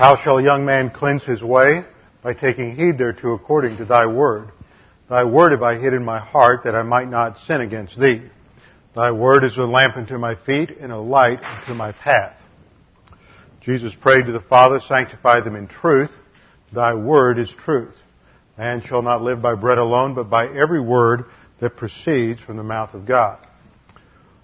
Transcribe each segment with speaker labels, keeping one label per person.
Speaker 1: How shall a young man cleanse his way? By taking heed thereto according to thy word. Thy word have I hid in my heart that I might not sin against thee. Thy word is a lamp unto my feet and a light unto my path. Jesus prayed to the Father, sanctify them in truth. Thy word is truth. Man shall not live by bread alone, but by every word that proceeds from the mouth of God.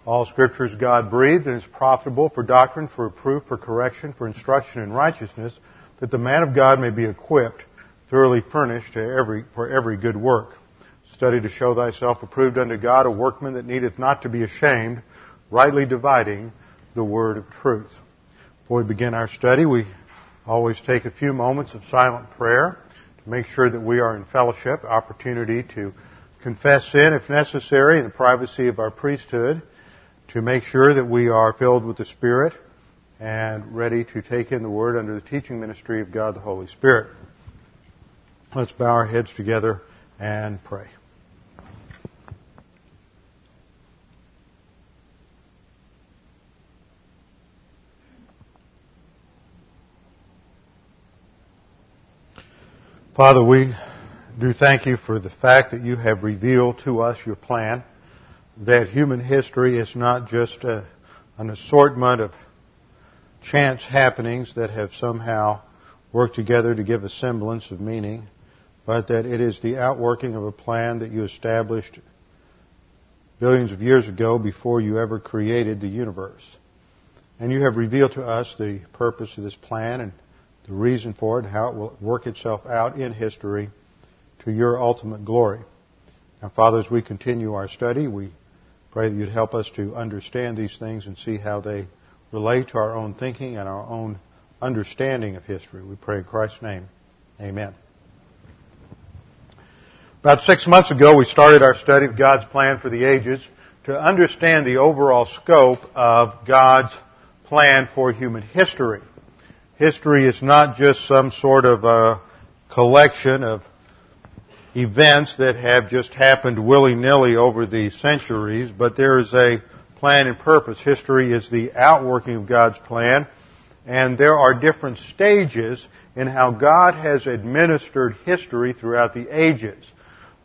Speaker 1: All scripture is God breathed and is profitable for doctrine, for reproof, for correction, for instruction in righteousness, that the man of God may be equipped, thoroughly furnished to every, for every good work. Study to show thyself approved unto God, a workman that needeth not to be ashamed, rightly dividing the word of truth. Before we begin our study, we always take a few moments of silent prayer to make sure that we are in fellowship, opportunity to confess sin if necessary in the privacy of our priesthood, to make sure that we are filled with the Spirit and ready to take in the Word under the teaching ministry of God the Holy Spirit. Let's bow our heads together and pray. Father, we do thank you for the fact that you have revealed to us your plan, that human history is not just a, an assortment of chance happenings that have somehow worked together to give a semblance of meaning, but that it is the outworking of a plan that you established billions of years ago before you ever created the universe. And you have revealed to us the purpose of this plan and the reason for it, how it will work itself out in history to your ultimate glory. Now, Father, as we continue our study, we pray that you'd help us to understand these things and see how they relate to our own thinking and our own understanding of history. We pray in Christ's name. Amen. About six months ago, we started our study of God's plan for the ages to understand the overall scope of God's plan for human history. History is not just some sort of a collection of events that have just happened willy-nilly over the centuries, but there is a plan and purpose. History is the outworking of God's plan, and there are different stages in how God has administered history throughout the ages.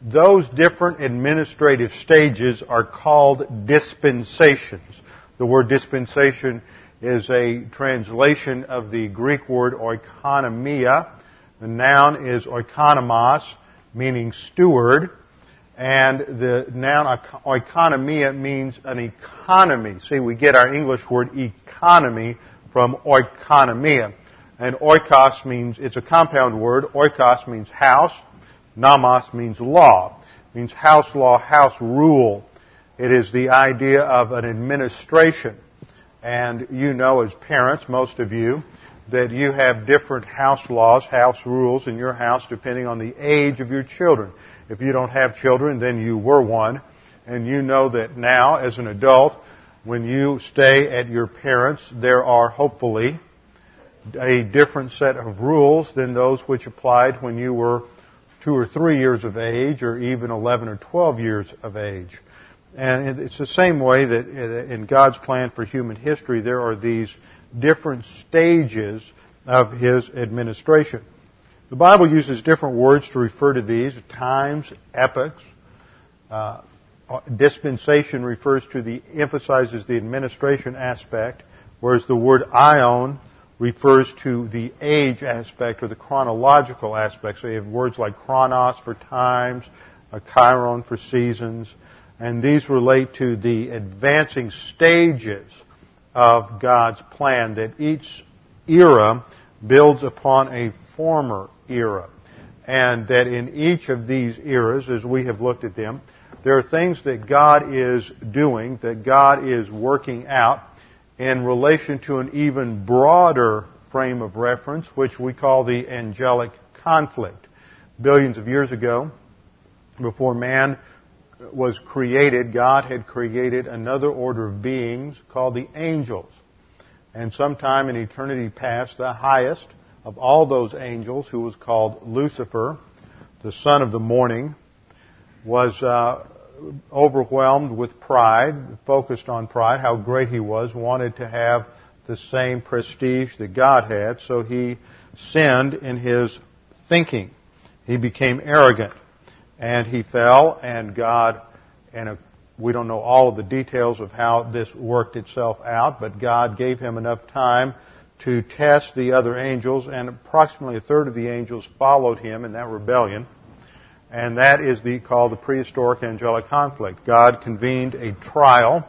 Speaker 1: Those different administrative stages are called dispensations. The word dispensation is a translation of the Greek word oikonomia. The noun is oikonomos, meaning steward, and the noun oikonomia means an economy. See, we get our English word economy from oikonomia. And oikos means, it's a compound word. Oikos means house. Nomos means law. It means house law, house rule. It is the idea of an administration. And you know as parents, most of you, that you have different house laws, house rules in your house depending on the age of your children. If you don't have children, then you were one. And you know that now, as an adult, when you stay at your parents', there are hopefully a different set of rules than those which applied when you were two or three years of age or even 11 or 12 years of age. And it's the same way that uh, in God's plan for human history, there are these different stages of His administration. The Bible uses different words to refer to these, times, epochs. Uh, dispensation refers to the, emphasizes the administration aspect, whereas the word aion refers to the age aspect or the chronological aspect. So you have words like chronos for times, a kairon for seasons, and these relate to the advancing stages of God's plan that each era builds upon a former era. And that in each of these eras, as we have looked at them, there are things that God is doing, that God is working out in relation to an even broader frame of reference, which we call the angelic conflict. Billions of years ago, before man was created, God had created another order of beings called the angels. And sometime in eternity past, the highest of all those angels, who was called Lucifer, the son of the morning, was uh, overwhelmed with pride, focused on pride, how great he was, wanted to have the same prestige that God had, so he sinned in his thinking. He became arrogant and he fell and God, and we don't know all of the details of how this worked itself out, but God gave him enough time to test the other angels and approximately a third of the angels followed him in that rebellion. And that is the, called the prehistoric angelic conflict. God convened a trial.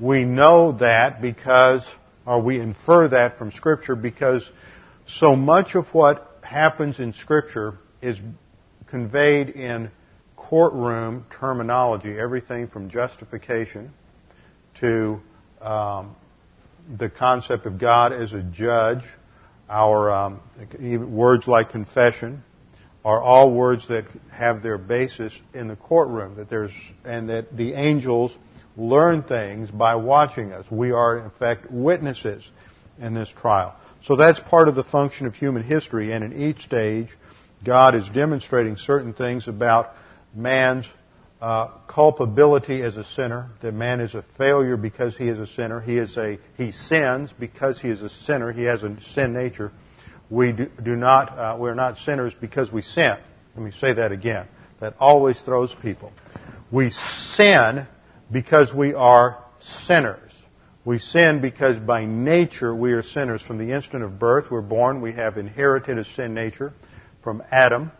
Speaker 1: We know that because, or we infer that from scripture because so much of what happens in Scripture is conveyed in courtroom terminology, everything from justification to um, the concept of God as a judge. Our um, words like confession are all words that have their basis in the courtroom. That there's and that the angels learn things by watching us. We are in fact witnesses in this trial. So that's part of the function of human history, and in each stage, God is demonstrating certain things about man's uh, culpability as a sinner, that man is a failure because he is a sinner. He is a he sins because he is a sinner. He has a sin nature. We do, do not uh, we're not sinners because we sin. Let me say that again. That always throws people. We sin because we are sinners. We sin because by nature we are sinners. From the instant of birth, we're born, we have inherited a sin nature from Adam.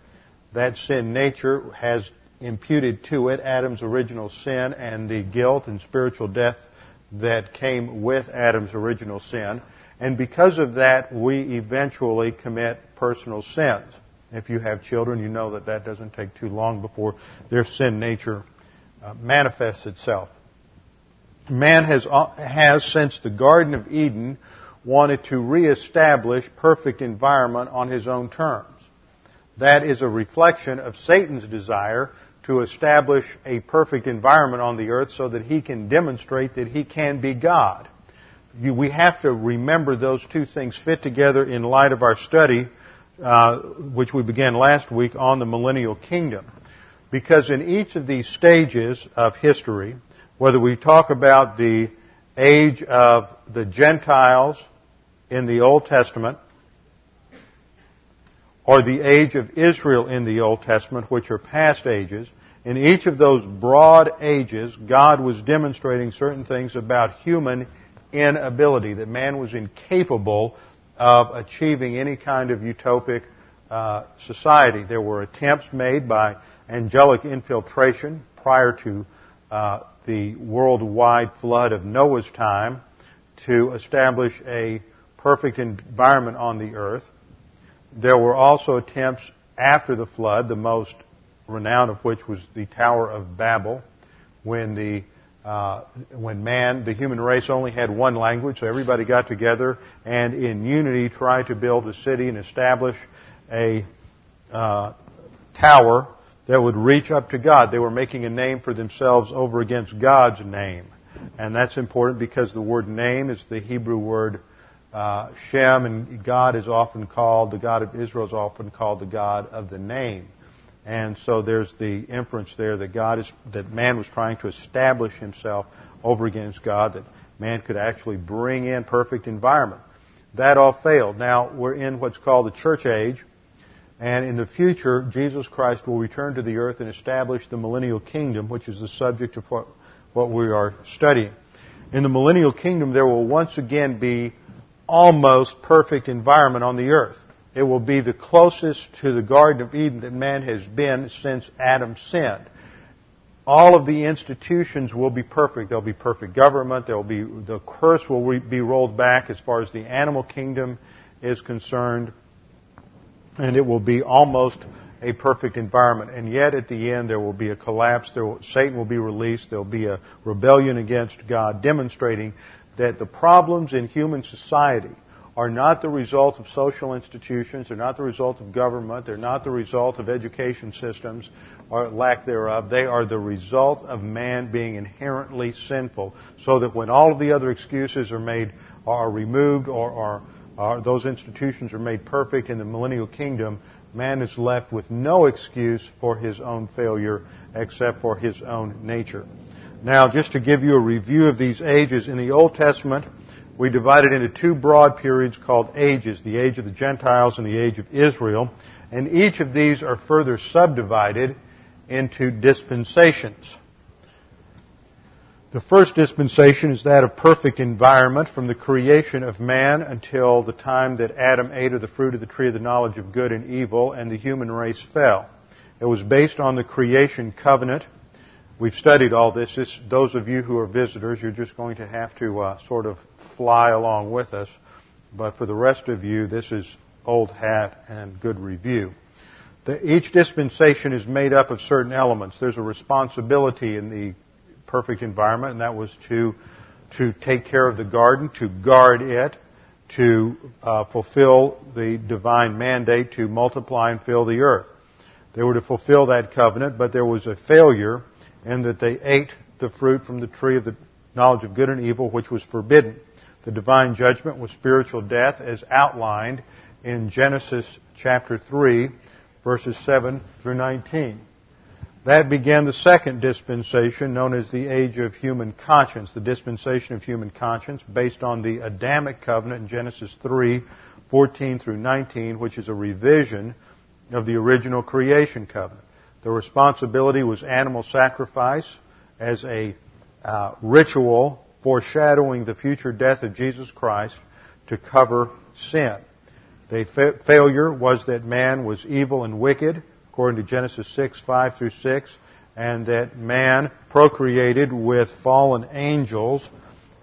Speaker 1: That sin nature has imputed to it Adam's original sin and the guilt and spiritual death that came with Adam's original sin. And because of that, we eventually commit personal sins. If you have children, you know that that doesn't take too long before their sin nature uh, manifests itself. Man has, uh, has, since the Garden of Eden, wanted to reestablish perfect environment on his own terms. That is a reflection of Satan's desire to establish a perfect environment on the earth so that he can demonstrate that he can be God. You, we have to remember those two things fit together in light of our study, uh, which we began last week on the millennial kingdom. Because in each of these stages of history, whether we talk about the age of the Gentiles in the Old Testament, or the age of Israel in the Old Testament, which are past ages, in each of those broad ages, God was demonstrating certain things about human inability, that man was incapable of achieving any kind of utopic uh, society. There were attempts made by angelic infiltration prior to uh, the worldwide flood of Noah's time to establish a perfect environment on the earth. There were also attempts after the flood, the most renowned of which was the Tower of Babel, when the uh, when man, the human race, only had one language, so everybody got together and in unity tried to build a city and establish a uh, tower that would reach up to God. They were making a name for themselves over against God's name. And that's important because the word name is the Hebrew word uh, Shem, and God is often called, the God of Israel is often called the God of the name. And so there's the inference there that God is, that man was trying to establish himself over against God, that man could actually bring in perfect environment. That all failed. Now we're in what's called the church age, and in the future, Jesus Christ will return to the earth and establish the millennial kingdom, which is the subject of what, what we are studying. In the millennial kingdom, there will once again be almost perfect environment on the earth. It will be the closest to the Garden of Eden that man has been since Adam sinned. All of the institutions will be perfect. There'll be perfect government. There'll be, the curse will be rolled back as far as the animal kingdom is concerned and it will be almost a perfect environment. And yet at the end there will be a collapse. Will, Satan will be released. There will be a rebellion against God demonstrating that the problems in human society are not the result of social institutions, they're not the result of government, they're not the result of education systems or lack thereof. They are the result of man being inherently sinful. So that when all of the other excuses are made, are removed or are those institutions are made perfect in the millennial kingdom, man is left with no excuse for his own failure except for his own nature. Now, just to give you a review of these ages, in the Old Testament, we divide it into two broad periods called ages, the age of the Gentiles and the age of Israel. And each of these are further subdivided into dispensations. The first dispensation is that of perfect environment from the creation of man until the time that Adam ate of the fruit of the tree of the knowledge of good and evil and the human race fell. It was based on the creation covenant. We've studied all this. this those of you who are visitors, you're just going to have to uh, sort of fly along with us. But for the rest of you, this is old hat and good review. The, each dispensation is made up of certain elements. There's a responsibility in the perfect environment, and that was to, to take care of the garden, to guard it, to uh, fulfill the divine mandate to multiply and fill the earth. They were to fulfill that covenant, but there was a failure in that they ate the fruit from the tree of the knowledge of good and evil, which was forbidden. The divine judgment was spiritual death as outlined in Genesis chapter 3, verses 7 through 19. That began the second dispensation known as the age of human conscience, the dispensation of human conscience based on the Adamic covenant in Genesis 3, 14 through 19, which is a revision of the original creation covenant. The responsibility was animal sacrifice as a uh, ritual foreshadowing the future death of Jesus Christ to cover sin. The fa- failure was that man was evil and wicked according to Genesis 6, 5 through 6, and that man procreated with fallen angels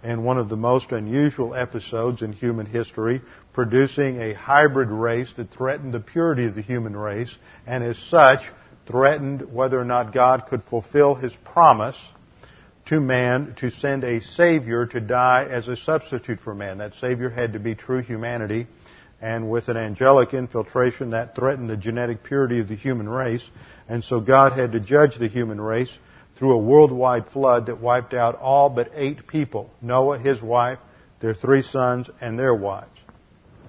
Speaker 1: in one of the most unusual episodes in human history, producing a hybrid race that threatened the purity of the human race, and as such, threatened whether or not God could fulfill his promise to man to send a Savior to die as a substitute for man. That Savior had to be true humanity and with an angelic infiltration that threatened the genetic purity of the human race. And so God had to judge the human race through a worldwide flood that wiped out all but eight people Noah, his wife, their three sons, and their wives.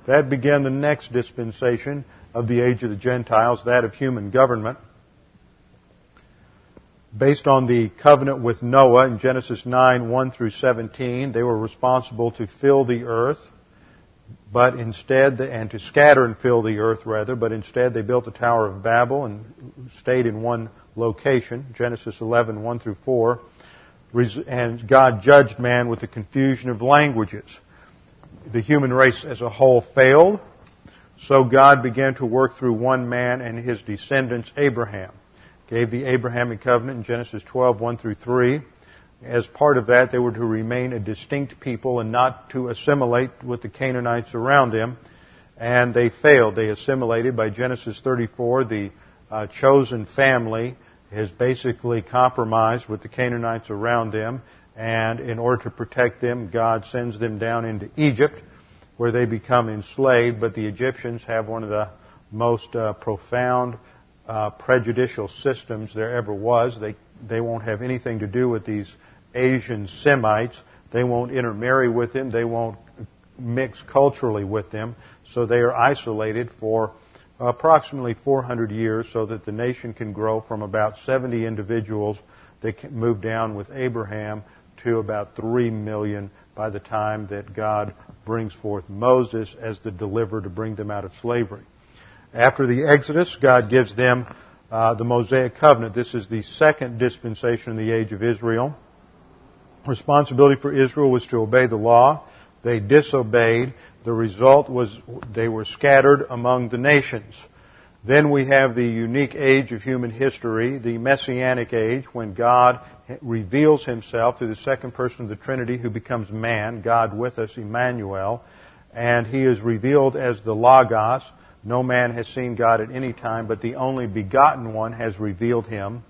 Speaker 1: That began the next dispensation of the age of the Gentiles, that of human government. Based on the covenant with Noah in Genesis 9, 1 through 17, they were responsible to fill the earth but instead, and to scatter and fill the earth rather, but instead they built the Tower of Babel and stayed in one location, Genesis 11, 1 through 4, and God judged man with the confusion of languages. The human race as a whole failed, so God began to work through one man and his descendants, Abraham. Gave the Abrahamic covenant in Genesis 12, 1 through 3 as part of that, they were to remain a distinct people and not to assimilate with the Canaanites around them. And they failed. They assimilated by Genesis 34. The uh, chosen family has basically compromised with the Canaanites around them. And in order to protect them, God sends them down into Egypt where they become enslaved. But the Egyptians have one of the most uh, profound uh, prejudicial systems there ever was. They, they won't have anything to do with these Asian Semites. They won't intermarry with them. They won't mix culturally with them. So they are isolated for approximately 400 years so that the nation can grow from about 70 individuals that can move down with Abraham to about 3 million by the time that God brings forth Moses as the deliverer to bring them out of slavery. After the Exodus, God gives them uh, the Mosaic covenant. This is the second dispensation in the age of Israel responsibility for Israel was to obey the law. They disobeyed. The result was they were scattered among the nations. Then we have the unique age of human history, the Messianic age, when God reveals himself through the second person of the Trinity who becomes man, God with us, Emmanuel, and he is revealed as the Logos. No man has seen God at any time, but the only begotten one has revealed him.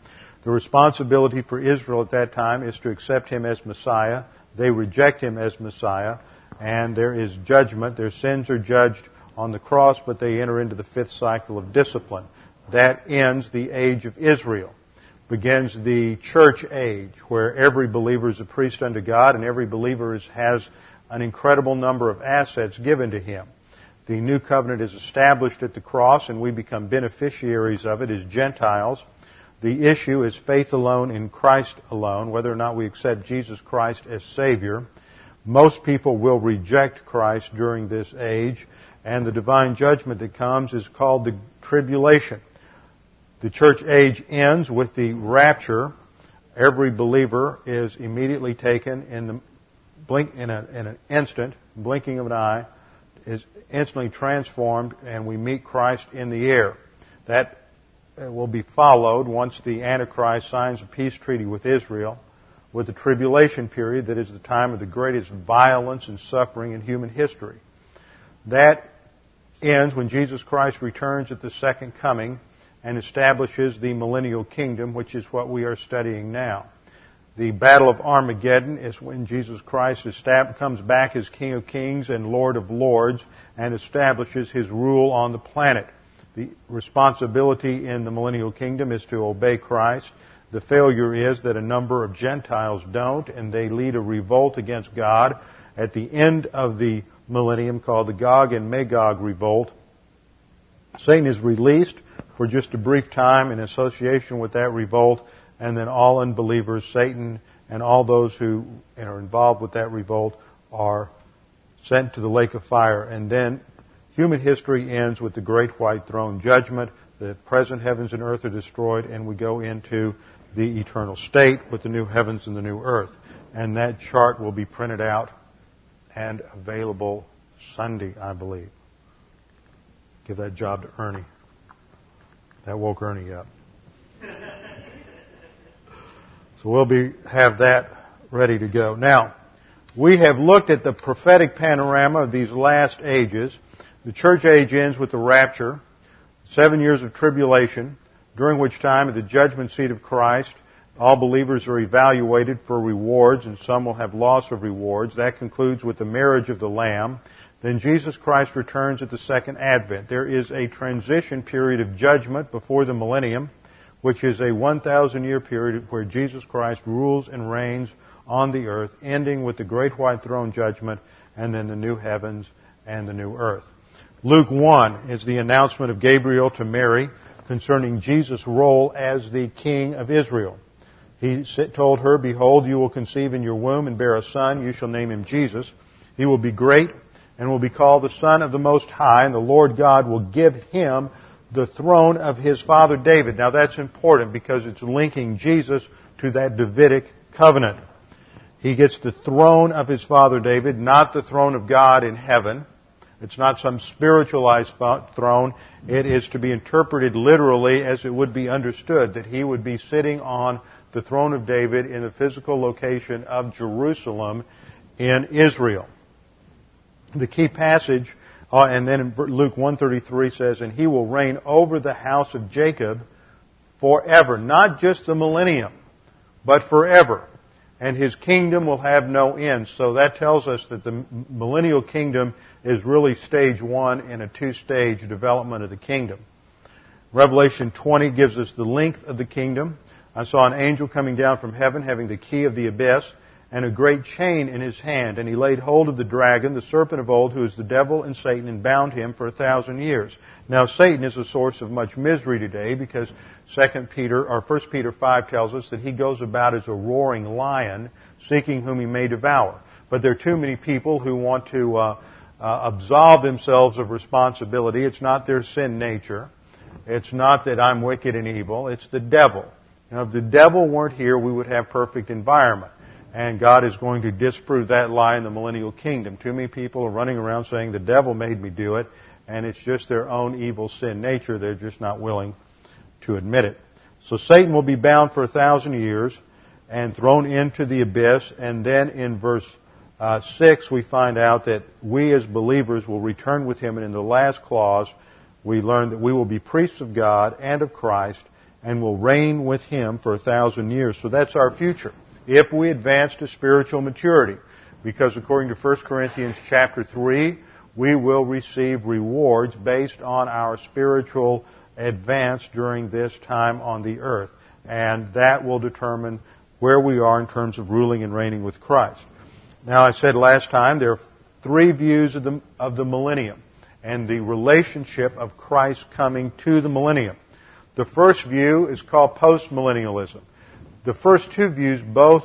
Speaker 1: The responsibility for Israel at that time is to accept him as Messiah. They reject him as Messiah, and there is judgment. Their sins are judged on the cross, but they enter into the fifth cycle of discipline. That ends the age of Israel. Begins the church age, where every believer is a priest unto God, and every believer has an incredible number of assets given to him. The new covenant is established at the cross, and we become beneficiaries of it as Gentiles. The issue is faith alone in Christ alone, whether or not we accept Jesus Christ as Savior. Most people will reject Christ during this age, and the divine judgment that comes is called the tribulation. The church age ends with the rapture. Every believer is immediately taken in the blink in, a, in an instant, blinking of an eye, is instantly transformed, and we meet Christ in the air. That uh, will be followed once the Antichrist signs a peace treaty with Israel with the tribulation period that is the time of the greatest violence and suffering in human history. That ends when Jesus Christ returns at the second coming and establishes the millennial kingdom, which is what we are studying now. The Battle of Armageddon is when Jesus Christ comes back as King of Kings and Lord of Lords and establishes his rule on the planet. The responsibility in the millennial kingdom is to obey Christ. The failure is that a number of Gentiles don't, and they lead a revolt against God. At the end of the millennium, called the Gog and Magog revolt, Satan is released for just a brief time in association with that revolt, and then all unbelievers, Satan, and all those who are involved with that revolt are sent to the lake of fire. And then human history ends with the great white throne judgment. The present heavens and earth are destroyed, and we go into the eternal state with the new heavens and the new earth. And that chart will be printed out and available Sunday, I believe. Give that job to Ernie. That woke Ernie up. So we'll be, have that ready to go. Now, we have looked at the prophetic panorama of these last ages. The church age ends with the rapture, seven years of tribulation, during which time at the judgment seat of Christ, all believers are evaluated for rewards and some will have loss of rewards. That concludes with the marriage of the Lamb. Then Jesus Christ returns at the second advent. There is a transition period of judgment before the millennium which is a 1,000 year period where Jesus Christ rules and reigns on the earth, ending with the great white throne judgment and then the new heavens and the new earth. Luke 1 is the announcement of Gabriel to Mary concerning Jesus' role as the King of Israel. He told her, Behold, you will conceive in your womb and bear a son. You shall name him Jesus. He will be great and will be called the Son of the Most High, and the Lord God will give him the throne of his father David. Now that's important because it's linking Jesus to that Davidic covenant. He gets the throne of his father David, not the throne of God in heaven. It's not some spiritualized throne. It is to be interpreted literally as it would be understood, that he would be sitting on the throne of David in the physical location of Jerusalem in Israel. The key passage uh, and then Luke 133 says, and he will reign over the house of Jacob forever. Not just the millennium, but forever. And his kingdom will have no end. So that tells us that the millennial kingdom is really stage one in a two-stage development of the kingdom. Revelation 20 gives us the length of the kingdom. I saw an angel coming down from heaven having the key of the abyss and a great chain in his hand, and he laid hold of the dragon, the serpent of old, who is the devil and Satan, and bound him for a thousand years. Now Satan is a source of much misery today because Second Peter or First Peter five tells us that he goes about as a roaring lion, seeking whom he may devour. But there are too many people who want to uh, uh, absolve themselves of responsibility. It's not their sin nature. It's not that I'm wicked and evil. It's the devil. You know, if the devil weren't here, we would have perfect environment. And God is going to disprove that lie in the millennial kingdom. Too many people are running around saying the devil made me do it, and it's just their own evil sin nature. They're just not willing to admit it. So Satan will be bound for a thousand years and thrown into the abyss. And then in verse uh, 6, we find out that we as believers will return with him. And in the last clause, we learn that we will be priests of God and of Christ and will reign with him for a thousand years. So that's our future if we advance to spiritual maturity. Because according to 1 Corinthians chapter 3, we will receive rewards based on our spiritual advance during this time on the earth. And that will determine where we are in terms of ruling and reigning with Christ. Now, I said last time there are three views of the, of the millennium and the relationship of Christ coming to the millennium. The first view is called postmillennialism. The first two views both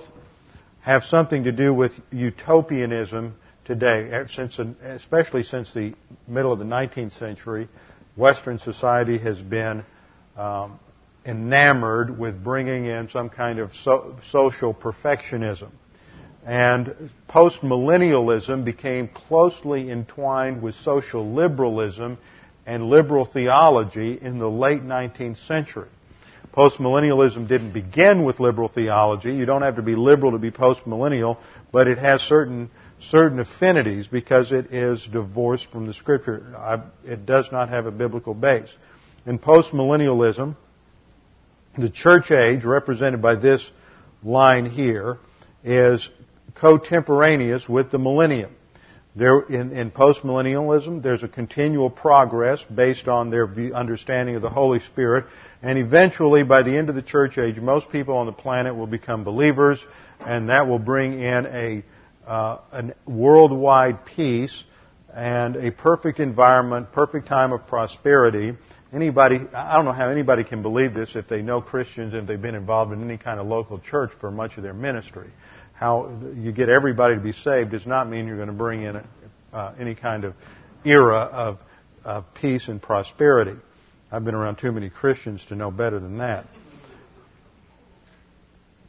Speaker 1: have something to do with utopianism today, since, especially since the middle of the 19th century. Western society has been um, enamored with bringing in some kind of so, social perfectionism. And postmillennialism became closely entwined with social liberalism and liberal theology in the late 19th century. Postmillennialism didn't begin with liberal theology. You don't have to be liberal to be postmillennial, but it has certain certain affinities because it is divorced from the scripture. It does not have a biblical base. In postmillennialism, the church age, represented by this line here, is contemporaneous with the millennium. There, in, in postmillennialism, there's a continual progress based on their understanding of the Holy Spirit, and eventually, by the end of the church age, most people on the planet will become believers, and that will bring in a, uh, worldwide peace and a perfect environment, perfect time of prosperity. Anybody, I don't know how anybody can believe this if they know Christians and they've been involved in any kind of local church for much of their ministry how you get everybody to be saved does not mean you're going to bring in uh, any kind of era of, of peace and prosperity. I've been around too many Christians to know better than that.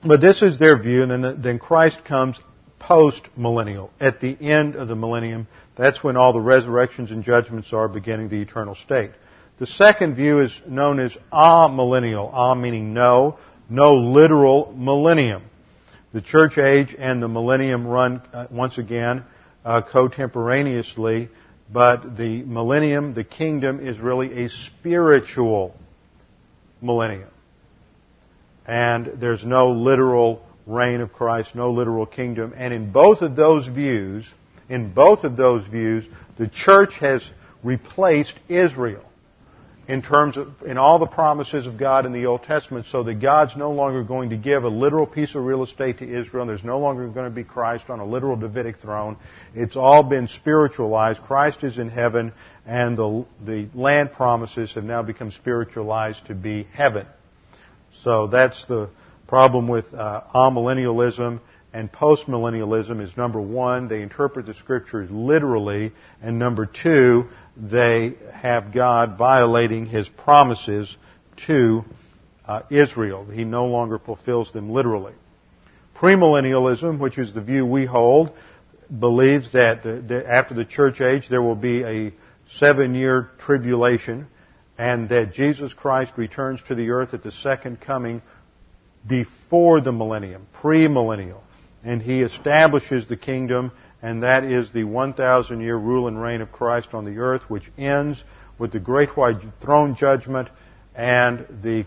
Speaker 1: But this is their view, and then, the, then Christ comes post millennial, at the end of the millennium. That's when all the resurrections and judgments are beginning the eternal state. The second view is known as amillennial. Ah meaning no, no literal millennium. The church age and the millennium run uh, once again uh, contemporaneously, but the millennium, the kingdom, is really a spiritual millennium. And there's no literal reign of Christ, no literal kingdom. And in both of those views, in both of those views, the church has replaced Israel in terms of in all the promises of God in the Old Testament so that God's no longer going to give a literal piece of real estate to Israel. There's no longer going to be Christ on a literal Davidic throne. It's all been spiritualized. Christ is in heaven and the, the land promises have now become spiritualized to be heaven. So that's the problem with uh, amillennialism and postmillennialism is number one, they interpret the scriptures literally, and number two, they have God violating his promises to uh, Israel. He no longer fulfills them literally. Premillennialism, which is the view we hold, believes that the, the, after the church age there will be a seven year tribulation and that Jesus Christ returns to the earth at the second coming before the millennium, premillennial and he establishes the kingdom, and that is the 1,000 year rule and reign of Christ on the earth, which ends with the great white throne judgment and the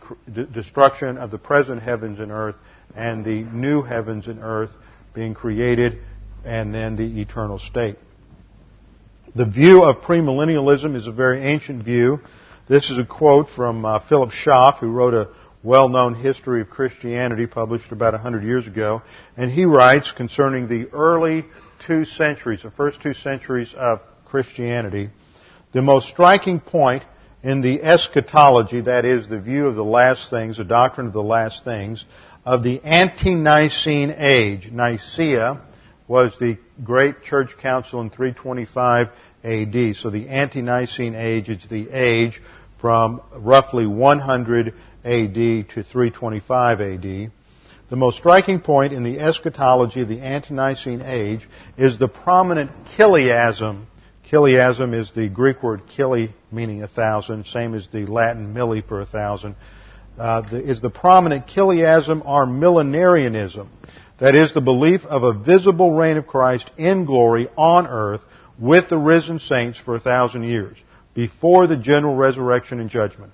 Speaker 1: destruction of the present heavens and earth and the new heavens and earth being created and then the eternal state. The view of premillennialism is a very ancient view. This is a quote from uh, Philip Schaff, who wrote a well-known history of Christianity published about 100 years ago. And he writes concerning the early two centuries, the first two centuries of Christianity, the most striking point in the eschatology, that is, the view of the last things, the doctrine of the last things, of the ante-Nicene age. Nicaea was the great church council in 325 AD. So the ante-Nicene age is the age from roughly 100 AD to 325 AD. The most striking point in the eschatology of the ante-Nicene age is the prominent chiliasm. Chiliasm is the Greek word chili, meaning a thousand, same as the Latin milli for a thousand. Uh, the, is the prominent chiliasm or millenarianism. That is the belief of a visible reign of Christ in glory on earth with the risen saints for a thousand years before the general resurrection and judgment.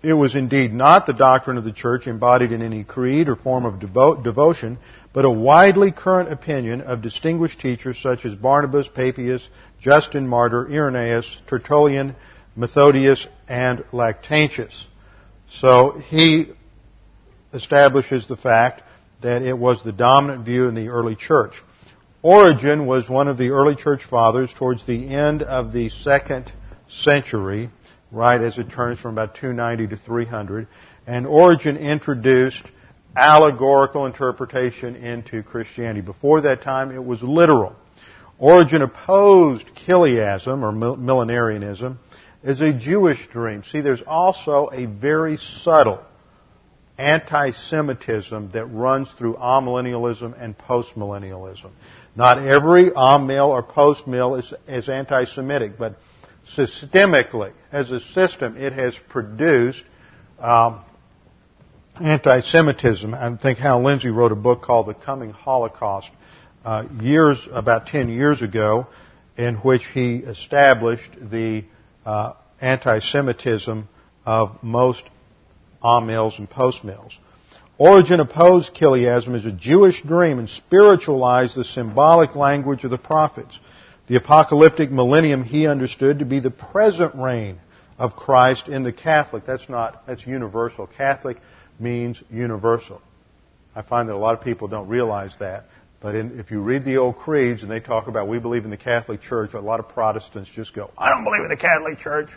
Speaker 1: It was indeed not the doctrine of the church embodied in any creed or form of devo- devotion, but a widely current opinion of distinguished teachers such as Barnabas, Papias, Justin Martyr, Irenaeus, Tertullian, Methodius, and Lactantius. So he establishes the fact that it was the dominant view in the early church. Origen was one of the early church fathers towards the end of the second century right as it turns from about 290 to 300. And Origen introduced allegorical interpretation into Christianity. Before that time, it was literal. Origen opposed chiliasm or millenarianism as a Jewish dream. See, there's also a very subtle anti-Semitism that runs through amillennialism and postmillennialism. Not every amill or postmill is, is anti-Semitic, but systemically, as a system, it has produced um, anti-Semitism. I think Hal Lindsey wrote a book called The Coming Holocaust uh, years, about 10 years ago, in which he established the uh, anti-Semitism of most amills and postmills. Origen opposed chiliasm as a Jewish dream and spiritualized the symbolic language of the prophets. The apocalyptic millennium he understood to be the present reign of Christ in the Catholic. That's not, that's universal. Catholic means universal. I find that a lot of people don't realize that. But in, if you read the old creeds and they talk about we believe in the Catholic Church, a lot of Protestants just go, I don't believe in the Catholic Church.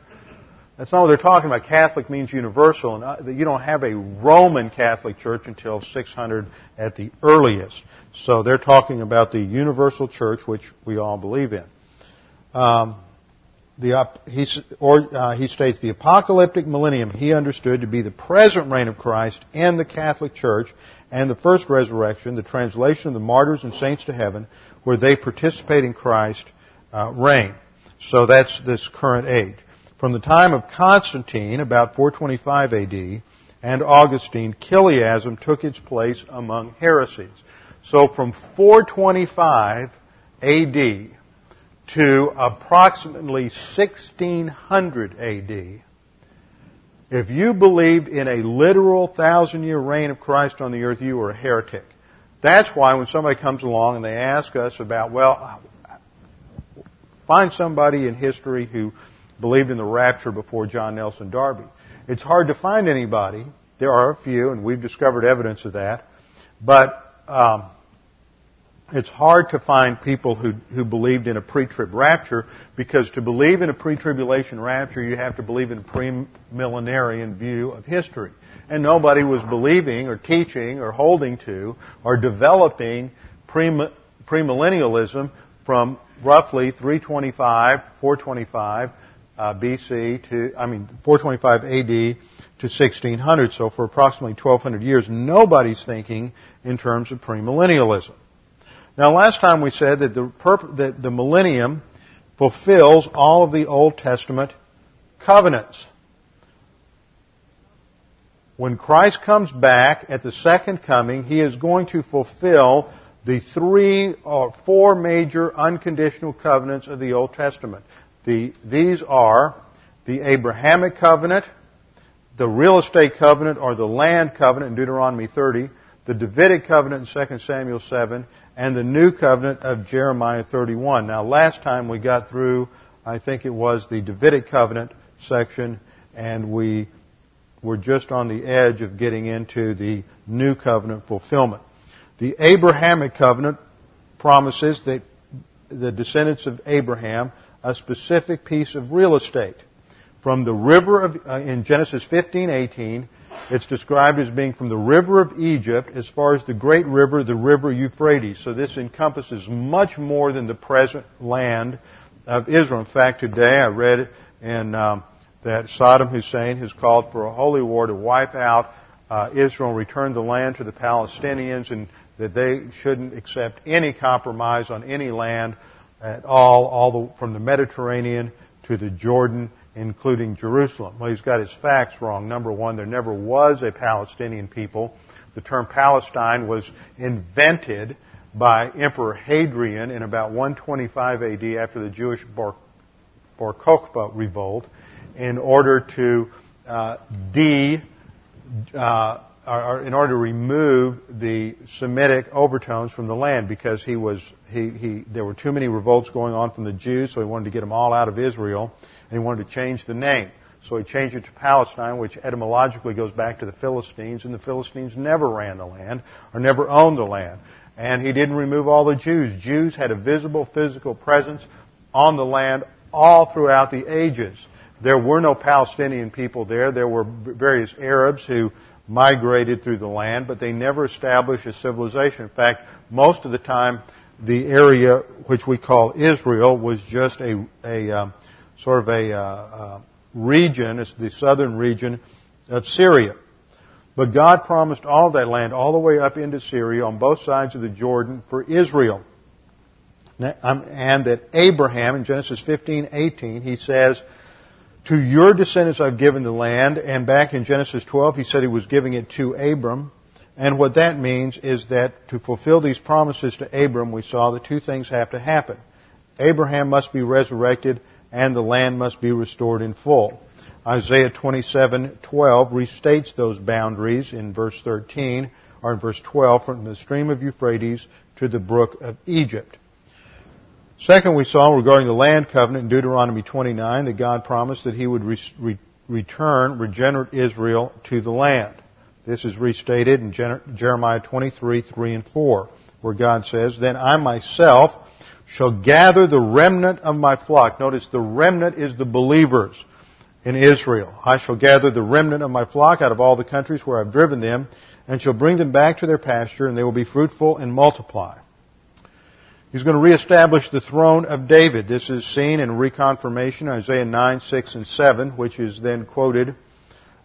Speaker 1: That's not what they're talking about. Catholic means universal, and uh, you don't have a Roman Catholic Church until 600 at the earliest. So they're talking about the universal church, which we all believe in. Um, the, he, or, uh, he states the apocalyptic millennium he understood to be the present reign of Christ and the Catholic Church and the first resurrection, the translation of the martyrs and saints to heaven, where they participate in Christ's uh, reign. So that's this current age. From the time of Constantine, about 425 AD, and Augustine, chiliasm took its place among heresies. So from 425 AD to approximately 1600 AD, if you believed in a literal thousand year reign of Christ on the earth, you were a heretic. That's why when somebody comes along and they ask us about, well, find somebody in history who believed in the rapture before John Nelson Darby. It's hard to find anybody. There are a few, and we've discovered evidence of that. But um, it's hard to find people who, who believed in a pre-trib rapture because to believe in a pre-tribulation rapture, you have to believe in a pre-millenarian view of history. And nobody was believing or teaching or holding to or developing premillennialism from roughly 325, 425 uh, BC to, I mean, 425 AD to 1600. So for approximately 1200 years, nobody's thinking in terms of premillennialism. Now, last time we said that the, perp- that the millennium fulfills all of the Old Testament covenants. When Christ comes back at the second coming, he is going to fulfill the three or four major unconditional covenants of the Old Testament. The, these are the Abrahamic covenant, the real estate covenant or the land covenant in Deuteronomy 30, the Davidic covenant in 2 Samuel 7, and the new covenant of Jeremiah 31. Now last time we got through, I think it was the Davidic covenant section, and we were just on the edge of getting into the new covenant fulfillment. The Abrahamic covenant promises that the descendants of Abraham a specific piece of real estate. From the river of, uh, in Genesis 15:18, it's described as being from the river of Egypt as far as the great river, the river Euphrates. So this encompasses much more than the present land of Israel. In fact, today I read in um, that Saddam Hussein has called for a holy war to wipe out uh, Israel return the land to the Palestinians, and that they shouldn't accept any compromise on any land at all, all the, from the Mediterranean to the Jordan, including Jerusalem. Well, he's got his facts wrong. Number one, there never was a Palestinian people. The term Palestine was invented by Emperor Hadrian in about 125 AD after the Jewish Bar, Bar Kokhba revolt in order to uh, de uh, or in order to remove the Semitic overtones from the land because he was he, he there were too many revolts going on from the Jews, so he wanted to get them all out of Israel, and he wanted to change the name. So he changed it to Palestine, which etymologically goes back to the Philistines, and the Philistines never ran the land or never owned the land. And he didn't remove all the Jews. Jews had a visible physical presence on the land all throughout the ages. There were no Palestinian people there. There were various Arabs who migrated through the land, but they never established a civilization. In fact, most of the time, the area which we call Israel was just a, a um, sort of a uh, uh, region. It's the southern region of Syria. But God promised all that land, all the way up into Syria, on both sides of the Jordan, for Israel. Um, and that Abraham, in Genesis 15, 18, he says, to your descendants I've given the land, and back in Genesis 12 he said he was giving it to Abram. And what that means is that to fulfill these promises to Abram, we saw that two things have to happen. Abraham must be resurrected, and the land must be restored in full. Isaiah 27:12 restates those boundaries in verse 13 or in verse 12 from the stream of Euphrates to the brook of Egypt. Second, we saw regarding the land covenant in Deuteronomy 29 that God promised that He would re- re- return regenerate Israel to the land. This is restated in Jeremiah 23, 3 and 4, where God says, Then I myself shall gather the remnant of my flock. Notice the remnant is the believers in Israel. I shall gather the remnant of my flock out of all the countries where I've driven them, and shall bring them back to their pasture, and they will be fruitful and multiply. He's going to reestablish the throne of David. This is seen in reconfirmation, Isaiah 9, 6, and 7, which is then quoted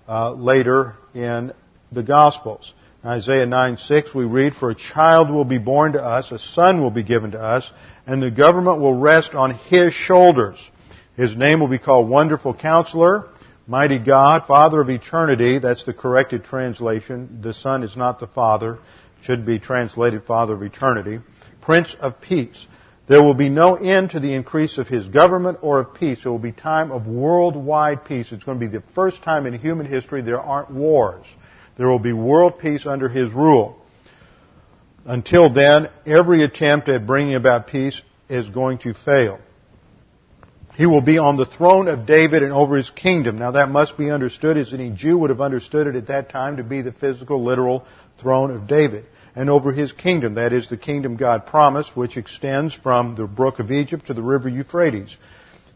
Speaker 1: uh, later in the Gospels. In Isaiah 9, 6, we read, For a child will be born to us, a son will be given to us, and the government will rest on his shoulders. His name will be called Wonderful Counselor, Mighty God, Father of Eternity. That's the corrected translation. The Son is not the Father. It should be translated Father of Eternity. Prince of Peace. There will be no end to the increase of his government or of peace. It will be time of worldwide peace. It's going to be the first time in human history there aren't wars. There will be world peace under his rule. Until then, every attempt at bringing about peace is going to fail. He will be on the throne of David and over his kingdom. Now that must be understood as any Jew would have understood it at that time to be the physical, literal throne of David and over his kingdom. That is the kingdom God promised, which extends from the brook of Egypt to the river Euphrates.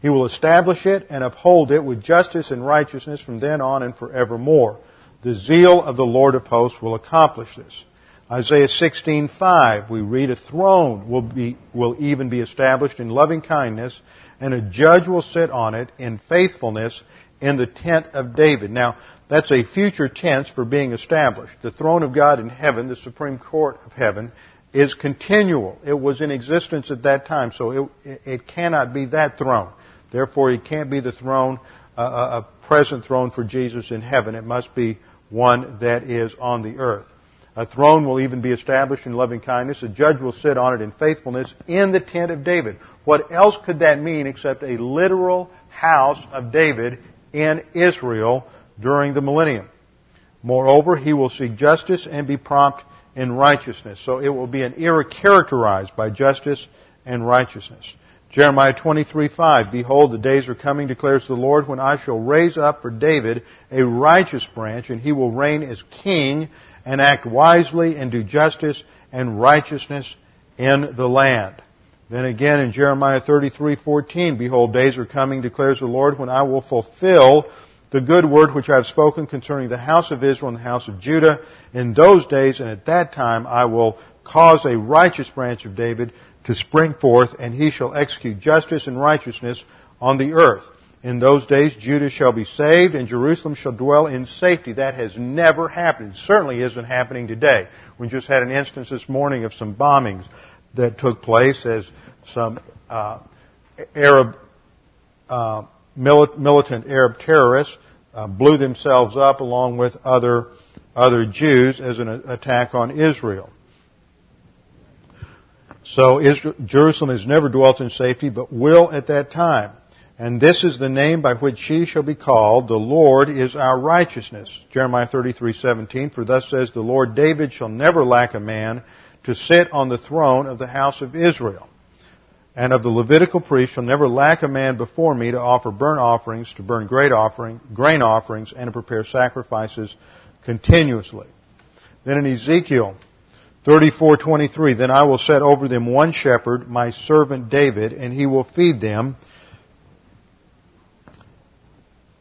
Speaker 1: He will establish it and uphold it with justice and righteousness from then on and forevermore. The zeal of the Lord of hosts will accomplish this. Isaiah 16:5 we read a throne will be will even be established in loving kindness and a judge will sit on it in faithfulness in the tent of David. Now, that's a future tense for being established. The throne of God in heaven, the Supreme Court of heaven, is continual. It was in existence at that time, so it, it cannot be that throne. Therefore, it can't be the throne, uh, a present throne for Jesus in heaven. It must be one that is on the earth. A throne will even be established in loving kindness. A judge will sit on it in faithfulness in the tent of David. What else could that mean except a literal house of David in Israel during the millennium. Moreover, he will seek justice and be prompt in righteousness. So it will be an era characterized by justice and righteousness. Jeremiah 23:5 Behold the days are coming declares the Lord when I shall raise up for David a righteous branch and he will reign as king and act wisely and do justice and righteousness in the land. Then again in Jeremiah 33:14 Behold days are coming declares the Lord when I will fulfill the good word which I have spoken concerning the house of Israel and the house of Judah in those days, and at that time I will cause a righteous branch of David to spring forth, and he shall execute justice and righteousness on the earth. In those days Judah shall be saved, and Jerusalem shall dwell in safety. That has never happened. It certainly isn't happening today. We just had an instance this morning of some bombings that took place as some uh, Arab uh, militant Arab terrorists uh, blew themselves up along with other other Jews as an attack on Israel. So Israel, Jerusalem has never dwelt in safety, but will at that time. And this is the name by which she shall be called. The Lord is our righteousness. Jeremiah 33:17. For thus says the Lord, David shall never lack a man to sit on the throne of the house of Israel. And of the Levitical priest shall never lack a man before me to offer burnt offerings, to burn great offering, grain offerings, and to prepare sacrifices continuously. Then in Ezekiel 34:23, then I will set over them one shepherd, my servant David, and he will feed them.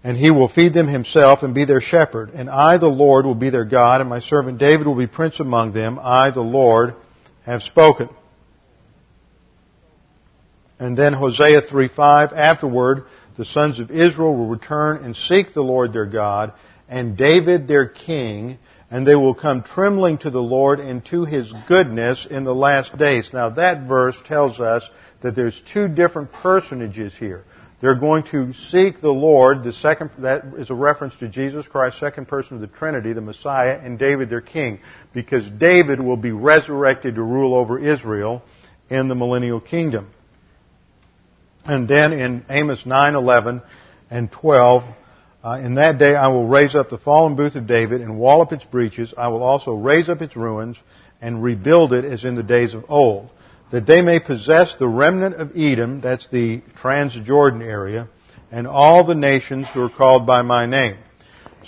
Speaker 1: And he will feed them himself and be their shepherd. And I, the Lord, will be their God, and my servant David will be prince among them. I, the Lord, have spoken. And then Hosea 3:5. Afterward, the sons of Israel will return and seek the Lord their God, and David their king, and they will come trembling to the Lord and to his goodness in the last days. Now that verse tells us that there's two different personages here. They're going to seek the Lord, the second, that is a reference to Jesus Christ, second person of the Trinity, the Messiah, and David their king, because David will be resurrected to rule over Israel in the millennial kingdom. And then in Amos 9, 11, and 12, uh, in that day I will raise up the fallen booth of David and wall up its breaches. I will also raise up its ruins and rebuild it as in the days of old that they may possess the remnant of Edom, that's the Transjordan area, and all the nations who are called by my name.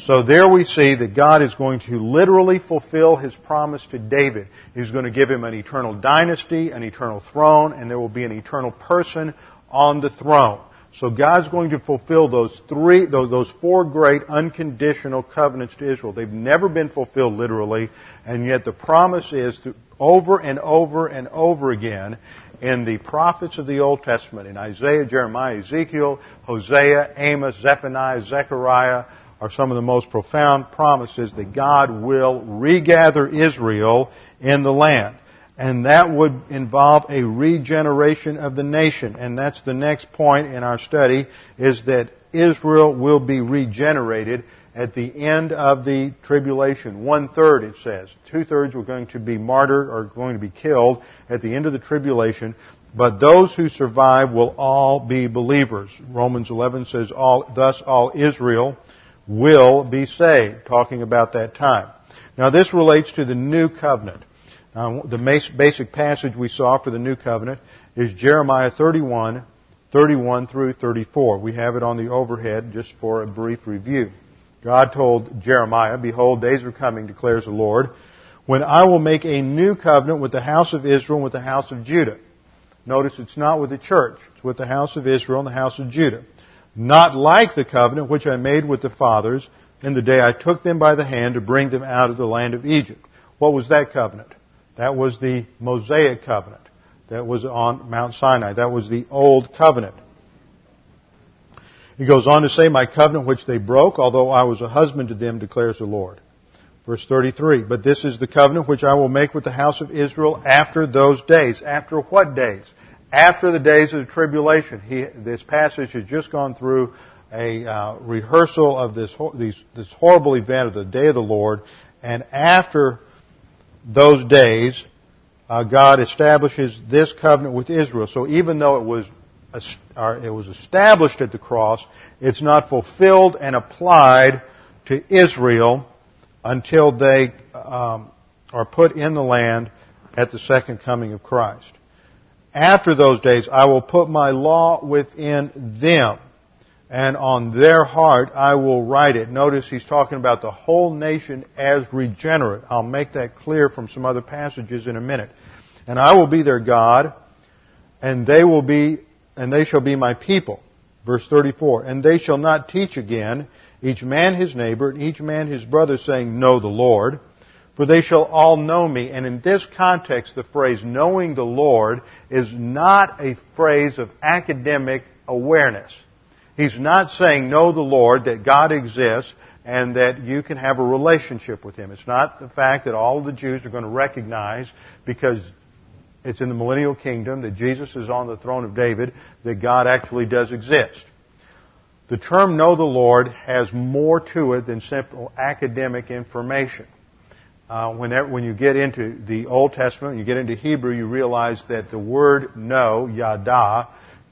Speaker 1: So there we see that God is going to literally fulfill His promise to David. He's going to give him an eternal dynasty, an eternal throne, and there will be an eternal person on the throne. So God's going to fulfill those three, those four great unconditional covenants to Israel. They've never been fulfilled literally, and yet the promise is to, over and over and over again in the prophets of the Old Testament, in Isaiah, Jeremiah, Ezekiel, Hosea, Amos, Zephaniah, Zechariah, are some of the most profound promises that God will regather Israel in the land. And that would involve a regeneration of the nation. And that's the next point in our study, is that Israel will be regenerated at the end of the tribulation. One third, it says. Two thirds were going to be martyred or going to be killed at the end of the tribulation. But those who survive will all be believers. Romans 11 says, all, thus all Israel will be saved, talking about that time. Now this relates to the new covenant. Now, the basic passage we saw for the new covenant is Jeremiah 31, 31 through 34. We have it on the overhead just for a brief review. God told Jeremiah, Behold, days are coming, declares the Lord, when I will make a new covenant with the house of Israel and with the house of Judah. Notice it's not with the church. It's with the house of Israel and the house of Judah. Not like the covenant which I made with the fathers in the day I took them by the hand to bring them out of the land of Egypt. What was that covenant? That was the Mosaic covenant. That was on Mount Sinai. That was the old covenant. He goes on to say, My covenant which they broke, although I was a husband to them, declares the Lord. Verse 33, But this is the covenant which I will make with the house of Israel after those days. After what days? After the days of the tribulation. He, this passage has just gone through a uh, rehearsal of this, these, this horrible event of the day of the Lord. And after those days, uh, God establishes this covenant with Israel. So even though it was it was established at the cross, it's not fulfilled and applied to Israel until they um, are put in the land at the second coming of Christ. After those days, I will put my law within them, and on their heart I will write it. Notice he's talking about the whole nation as regenerate. I'll make that clear from some other passages in a minute. And I will be their God, and they will be and they shall be my people. Verse 34, and they shall not teach again, each man his neighbor, and each man his brother, saying, Know the Lord, for they shall all know me. And in this context, the phrase knowing the Lord is not a phrase of academic awareness. He's not saying know the Lord, that God exists, and that you can have a relationship with Him. It's not the fact that all the Jews are going to recognize because it's in the millennial kingdom that Jesus is on the throne of David, that God actually does exist. The term know the Lord has more to it than simple academic information. Uh, whenever, when you get into the Old Testament, you get into Hebrew, you realize that the word know, yada,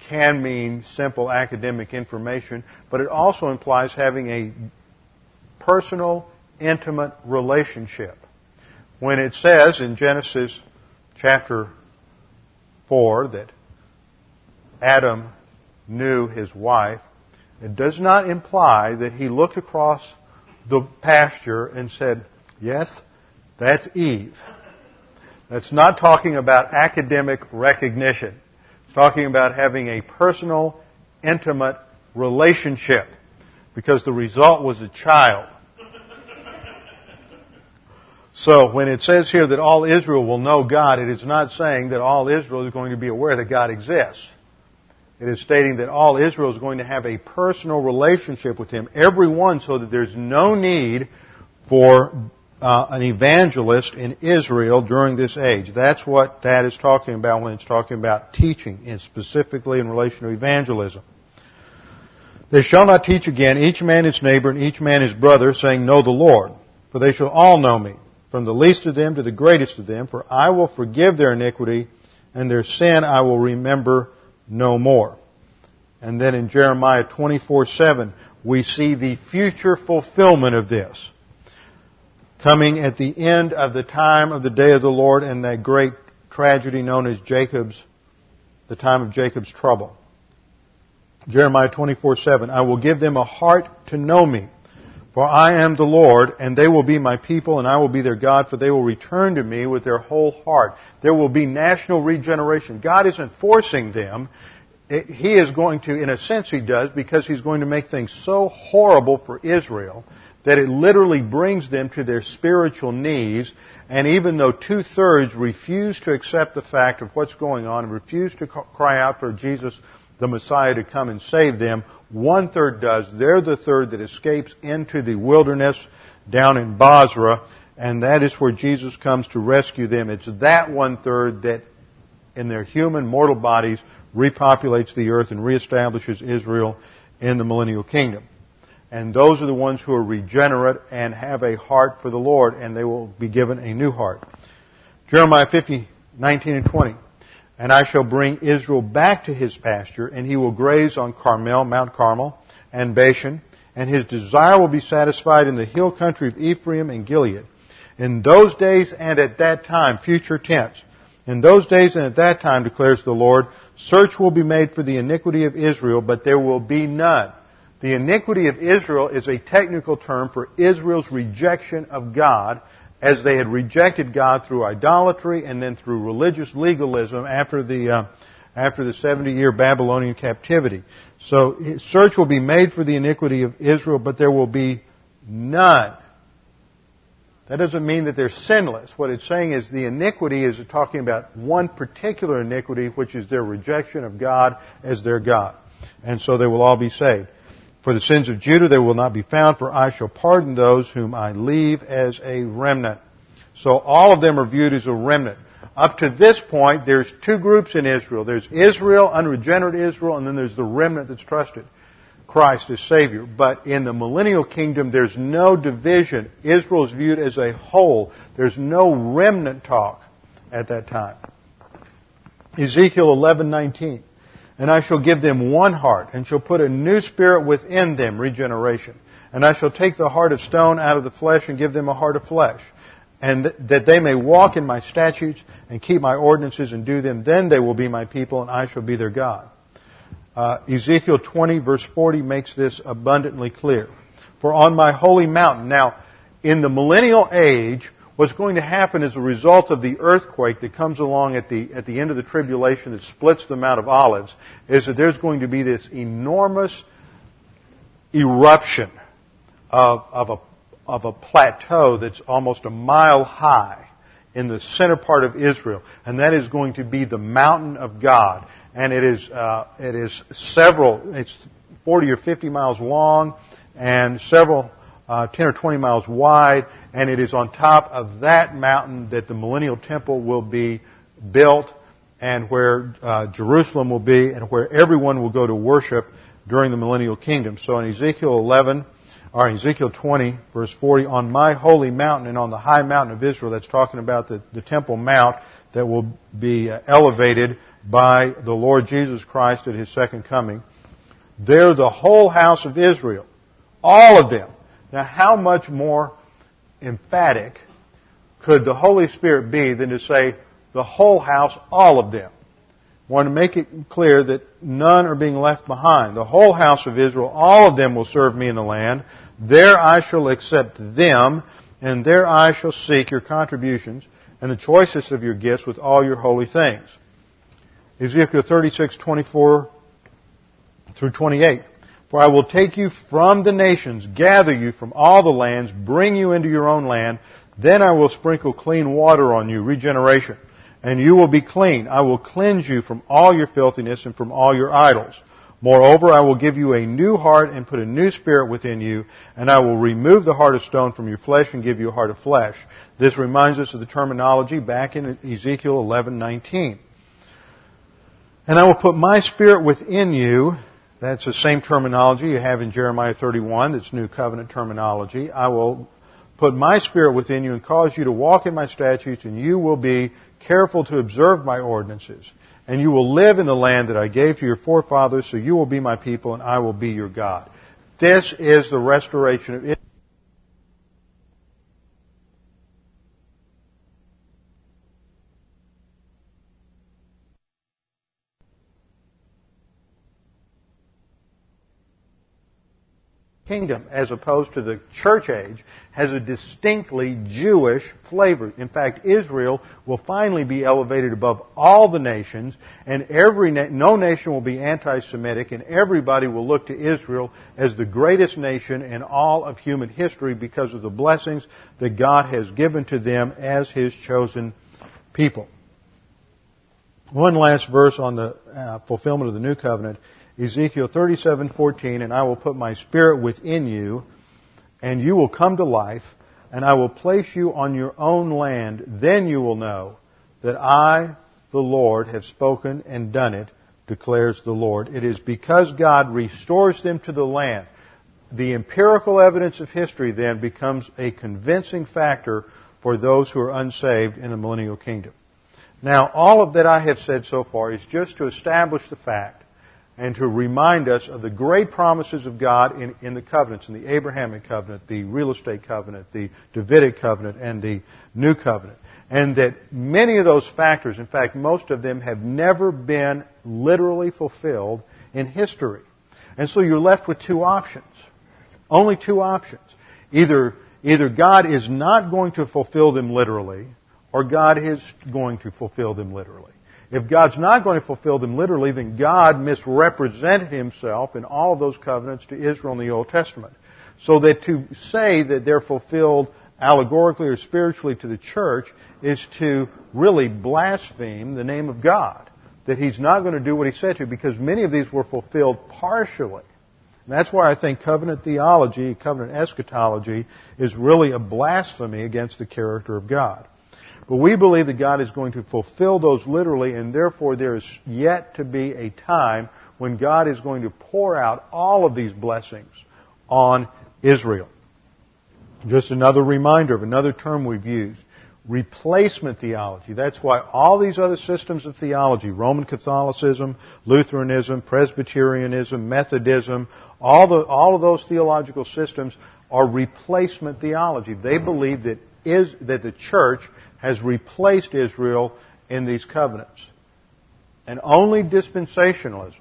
Speaker 1: can mean simple academic information, but it also implies having a personal, intimate relationship. When it says in Genesis chapter 4 that Adam knew his wife, it does not imply that he looked across the pasture and said, Yes, that's Eve. That's not talking about academic recognition. It's talking about having a personal, intimate relationship. because the result was a child. So when it says here that all Israel will know God, it is not saying that all Israel is going to be aware that God exists. It is stating that all Israel is going to have a personal relationship with Him, everyone, so that there's no need for uh, an evangelist in Israel during this age. That's what that is talking about when it's talking about teaching, and specifically in relation to evangelism. They shall not teach again, each man his neighbor and each man his brother, saying, Know the Lord. For they shall all know me, from the least of them to the greatest of them, for I will forgive their iniquity, and their sin I will remember no more. And then in Jeremiah 24, 7, we see the future fulfillment of this coming at the end of the time of the day of the Lord and that great tragedy known as Jacob's, the time of Jacob's trouble. Jeremiah 24, 7, I will give them a heart to know me, for I am the Lord, and they will be my people, and I will be their God, for they will return to me with their whole heart. There will be national regeneration. God isn't forcing them. He is going to, in a sense he does, because he's going to make things so horrible for Israel that it literally brings them to their spiritual knees. And even though two thirds refuse to accept the fact of what's going on and refuse to cry out for Jesus, the Messiah, to come and save them, one third does. They're the third that escapes into the wilderness down in Bozrah, and that is where Jesus comes to rescue them. It's that one third that in their human mortal bodies repopulates the earth and reestablishes Israel in the millennial kingdom. And those are the ones who are regenerate and have a heart for the Lord, and they will be given a new heart. Jeremiah 50, 19 and 20. And I shall bring Israel back to his pasture, and he will graze on Carmel, Mount Carmel, and Bashan, and his desire will be satisfied in the hill country of Ephraim and Gilead. In those days and at that time, future tense, in those days and at that time, declares the Lord, search will be made for the iniquity of Israel, but there will be none. The iniquity of Israel is a technical term for Israel's rejection of God as they had rejected God through idolatry and then through religious legalism after the uh, after the 70 year Babylonian captivity. So search will be made for the iniquity of Israel, but there will be none. That doesn't mean that they're sinless. What it's saying is the iniquity is talking about one particular iniquity, which is their rejection of God as their God. And so they will all be saved. For the sins of Judah they will not be found, for I shall pardon those whom I leave as a remnant. So all of them are viewed as a remnant. Up to this point, there's two groups in Israel. There's Israel, unregenerate Israel, and then there's the remnant that's trusted Christ as Savior. But in the millennial kingdom, there's no division. Israel is viewed as a whole. There's no remnant talk at that time. Ezekiel 11:19 and I shall give them one heart, and shall put a new spirit within them, regeneration. And I shall take the heart of stone out of the flesh and give them a heart of flesh. And th- that they may walk in my statutes and keep my ordinances and do them. Then they will be my people and I shall be their God. Uh, Ezekiel 20 verse 40 makes this abundantly clear. For on my holy mountain, now, in the millennial age, what's going to happen as a result of the earthquake that comes along at the, at the end of the tribulation that splits the Mount of Olives is that there's going to be this enormous eruption of, of, a, of a plateau that's almost a mile high in the center part of Israel. And that is going to be the mountain of God. And it is, uh, it is several, it's 40 or 50 miles long and several uh, 10 or 20 miles wide, and it is on top of that mountain that the millennial temple will be built and where uh, Jerusalem will be and where everyone will go to worship during the millennial kingdom. So in Ezekiel 11, or Ezekiel 20, verse 40, on my holy mountain and on the high mountain of Israel, that's talking about the, the Temple Mount that will be uh, elevated by the Lord Jesus Christ at His second coming. There the whole house of Israel, all of them, now, how much more emphatic could the Holy Spirit be than to say the whole house, all of them? I want to make it clear that none are being left behind. The whole house of Israel, all of them will serve me in the land. There I shall accept them, and there I shall seek your contributions and the choicest of your gifts with all your holy things. Ezekiel 36, 24 through 28. For I will take you from the nations, gather you from all the lands, bring you into your own land. Then I will sprinkle clean water on you, regeneration, and you will be clean. I will cleanse you from all your filthiness and from all your idols. Moreover, I will give you a new heart and put a new spirit within you, and I will remove the heart of stone from your flesh and give you a heart of flesh. This reminds us of the terminology back in Ezekiel 11:19. And I will put my spirit within you that's the same terminology you have in Jeremiah 31. That's New Covenant terminology. I will put my spirit within you and cause you to walk in my statutes and you will be careful to observe my ordinances. And you will live in the land that I gave to your forefathers, so you will be my people and I will be your God. This is the restoration of Israel. Kingdom, as opposed to the church age, has a distinctly Jewish flavor. In fact, Israel will finally be elevated above all the nations, and every na- no nation will be anti-Semitic, and everybody will look to Israel as the greatest nation in all of human history because of the blessings that God has given to them as His chosen people. One last verse on the uh, fulfillment of the new covenant Ezekiel 37:14, and I will put my spirit within you, and you will come to life, and I will place you on your own land. Then you will know that I, the Lord, have spoken and done it, declares the Lord. It is because God restores them to the land. The empirical evidence of history then becomes a convincing factor for those who are unsaved in the millennial kingdom. Now, all of that I have said so far is just to establish the fact and to remind us of the great promises of God in, in the covenants, in the Abrahamic covenant, the real estate covenant, the Davidic covenant, and the New covenant. And that many of those factors, in fact, most of them have never been literally fulfilled in history. And so you're left with two options. Only two options. Either, either God is not going to fulfill them literally, or God is going to fulfill them literally. If God's not going to fulfill them literally, then God misrepresented himself in all of those covenants to Israel in the Old Testament. So that to say that they're fulfilled allegorically or spiritually to the church is to really blaspheme the name of God. That he's not going to do what he said to because many of these were fulfilled partially. And that's why I think covenant theology, covenant eschatology, is really a blasphemy against the character of God. But we believe that God is going to fulfill those literally, and therefore there is yet to be a time when God is going to pour out all of these blessings on Israel. Just another reminder of another term we've used. Replacement theology. That's why all these other systems of theology, Roman Catholicism, Lutheranism, Presbyterianism, Methodism, all, the, all of those theological systems are replacement theology. They believe that, is, that the church has replaced Israel in these covenants. And only dispensationalism,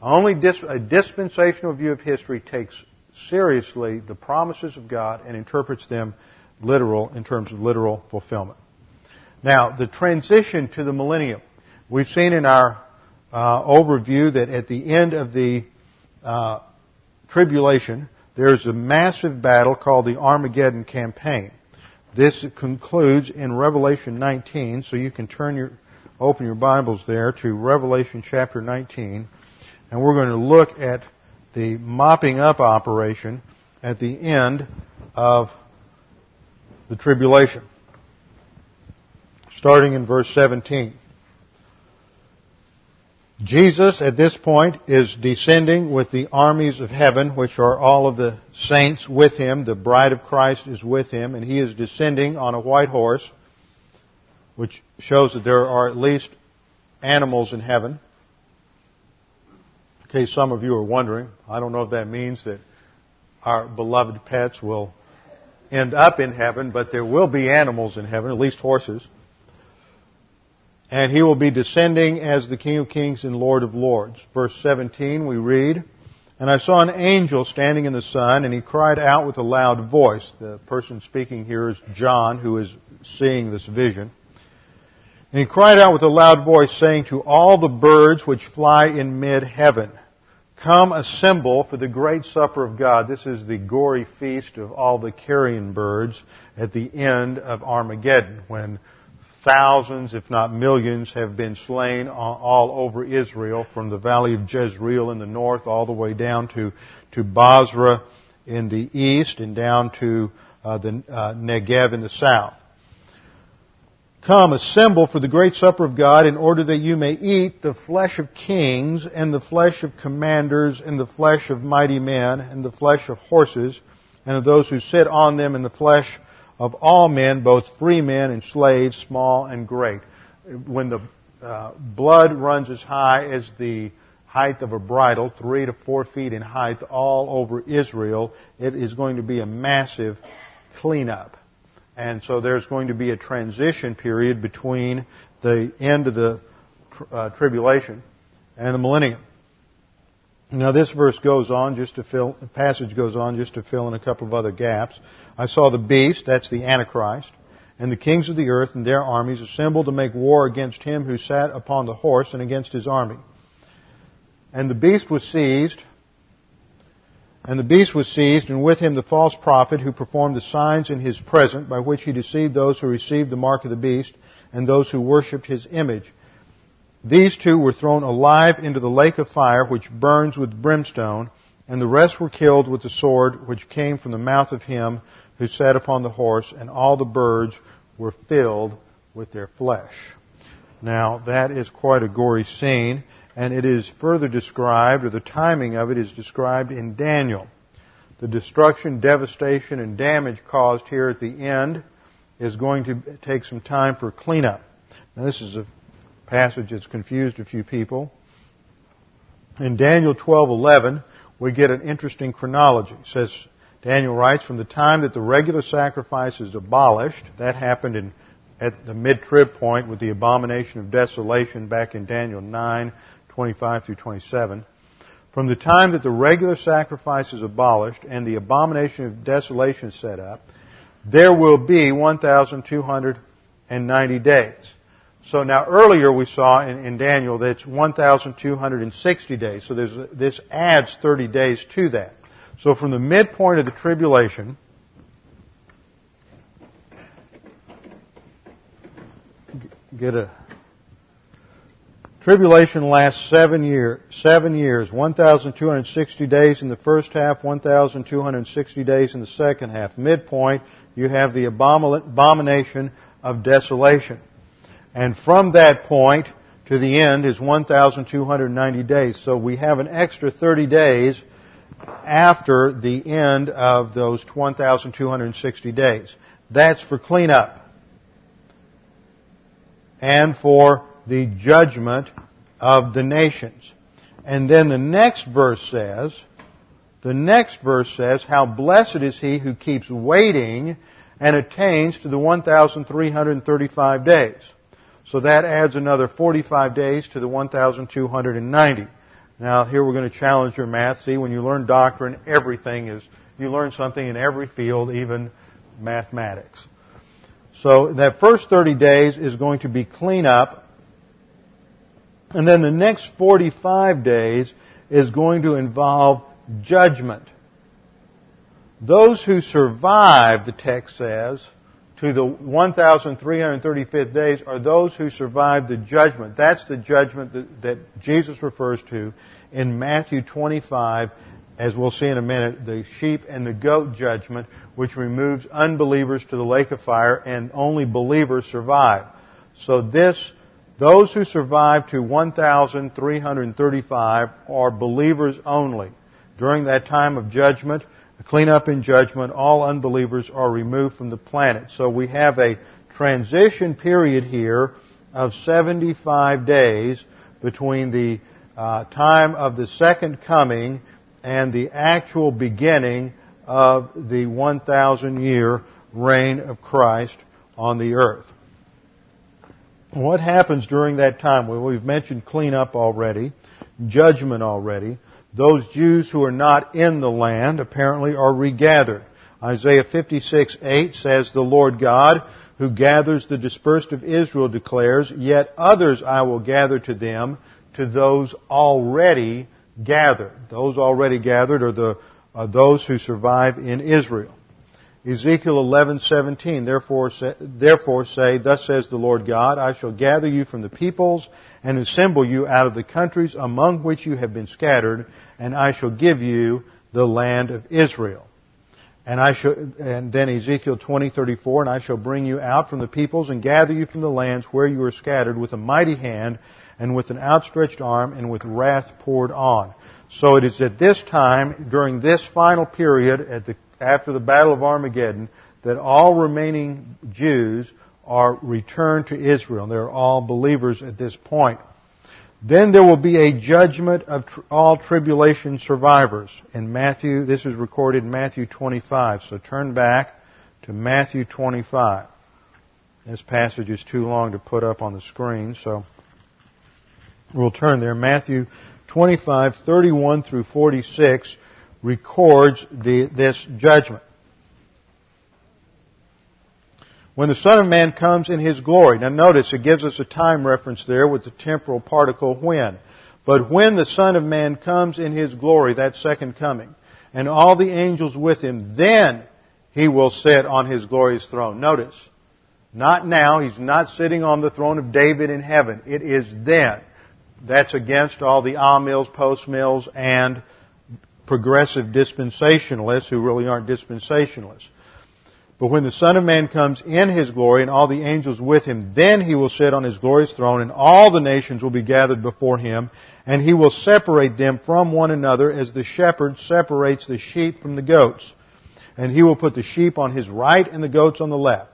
Speaker 1: only dis- a dispensational view of history takes seriously the promises of God and interprets them literal in terms of literal fulfillment. Now, the transition to the millennium. We've seen in our uh, overview that at the end of the uh, tribulation, there's a massive battle called the Armageddon campaign. This concludes in Revelation 19, so you can turn your, open your Bibles there to Revelation chapter 19, and we're going to look at the mopping up operation at the end of the tribulation. Starting in verse 17. Jesus at this point is descending with the armies of heaven, which are all of the saints with him. The bride of Christ is with him, and he is descending on a white horse, which shows that there are at least animals in heaven. In case some of you are wondering, I don't know if that means that our beloved pets will end up in heaven, but there will be animals in heaven, at least horses and he will be descending as the King of Kings and Lord of Lords. Verse 17 we read, And I saw an angel standing in the sun, and he cried out with a loud voice. The person speaking here is John, who is seeing this vision. And he cried out with a loud voice, saying to all the birds which fly in mid-heaven, Come assemble for the great supper of God. This is the gory feast of all the carrion birds at the end of Armageddon when thousands, if not millions, have been slain all over Israel from the valley of Jezreel in the north all the way down to, to Bozrah in the east and down to uh, the uh, Negev in the south. Come, assemble for the great supper of God in order that you may eat the flesh of kings and the flesh of commanders and the flesh of mighty men and the flesh of horses and of those who sit on them and the flesh of all men, both free men and slaves, small and great. When the uh, blood runs as high as the height of a bridle, three to four feet in height, all over Israel, it is going to be a massive cleanup. And so there's going to be a transition period between the end of the uh, tribulation and the millennium. Now this verse goes on just to fill, the passage goes on just to fill in a couple of other gaps. I saw the beast, that's the Antichrist, and the kings of the earth and their armies assembled to make war against him who sat upon the horse and against his army. And the beast was seized, and the beast was seized, and with him the false prophet who performed the signs in his presence by which he deceived those who received the mark of the beast and those who worshipped his image. These two were thrown alive into the lake of fire which burns with brimstone, and the rest were killed with the sword which came from the mouth of him who sat upon the horse, and all the birds were filled with their flesh. Now, that is quite a gory scene and it is further described, or the timing of it is described in Daniel. The destruction, devastation, and damage caused here at the end is going to take some time for cleanup. Now this is a passage that's confused a few people. In Daniel 12:11, we get an interesting chronology. It says Daniel writes from the time that the regular sacrifice is abolished, that happened in at the mid-trib point with the abomination of desolation back in Daniel 9 25 through 27. From the time that the regular sacrifice is abolished and the abomination of desolation set up, there will be 1,290 days. So now earlier we saw in, in Daniel that it's 1,260 days. So this adds 30 days to that. So from the midpoint of the tribulation, get a Tribulation lasts seven, year, seven years, 1,260 days in the first half, 1,260 days in the second half. Midpoint, you have the abomination of desolation. And from that point to the end is 1,290 days. So we have an extra 30 days after the end of those 1,260 days. That's for cleanup. And for the judgment of the nations. And then the next verse says, the next verse says, how blessed is he who keeps waiting and attains to the 1,335 days. So that adds another 45 days to the 1,290. Now here we're going to challenge your math. See, when you learn doctrine, everything is, you learn something in every field, even mathematics. So that first 30 days is going to be cleanup and then the next 45 days is going to involve judgment. Those who survive, the text says, to the 1,335th days are those who survive the judgment. That's the judgment that, that, Jesus refers to in Matthew 25, as we'll see in a minute, the sheep and the goat judgment, which removes unbelievers to the lake of fire and only believers survive. So this those who survive to 1,335 are believers only. During that time of judgment, clean up in judgment, all unbelievers are removed from the planet. So we have a transition period here of 75 days between the uh, time of the second coming and the actual beginning of the 1,000 year reign of Christ on the earth. What happens during that time? Well, we've mentioned cleanup already, judgment already. Those Jews who are not in the land apparently are regathered. Isaiah 56, 8 says, The Lord God, who gathers the dispersed of Israel, declares, Yet others I will gather to them, to those already gathered. Those already gathered are the are those who survive in Israel. Ezekiel 11:17 therefore say, therefore say thus says the Lord God I shall gather you from the peoples and assemble you out of the countries among which you have been scattered and I shall give you the land of Israel. And I shall, and then Ezekiel 20:34 and I shall bring you out from the peoples and gather you from the lands where you are scattered with a mighty hand and with an outstretched arm and with wrath poured on. So it is at this time, during this final period, the after the Battle of Armageddon that all remaining Jews are returned to Israel. They're all believers at this point. Then there will be a judgment of tr- all tribulation survivors. In Matthew, this is recorded in Matthew 25. So turn back to Matthew 25. This passage is too long to put up on the screen, so we'll turn there. Matthew 25, 31 through 46 records the, this judgment. When the Son of Man comes in His glory. Now notice it gives us a time reference there with the temporal particle when. But when the Son of Man comes in His glory, that second coming, and all the angels with Him, then He will sit on His glorious throne. Notice, not now. He's not sitting on the throne of David in heaven. It is then. That's against all the amills, post mills, and progressive dispensationalists who really aren't dispensationalists. But when the Son of Man comes in His glory and all the angels with Him, then He will sit on His glorious throne and all the nations will be gathered before Him and He will separate them from one another as the shepherd separates the sheep from the goats. And He will put the sheep on His right and the goats on the left.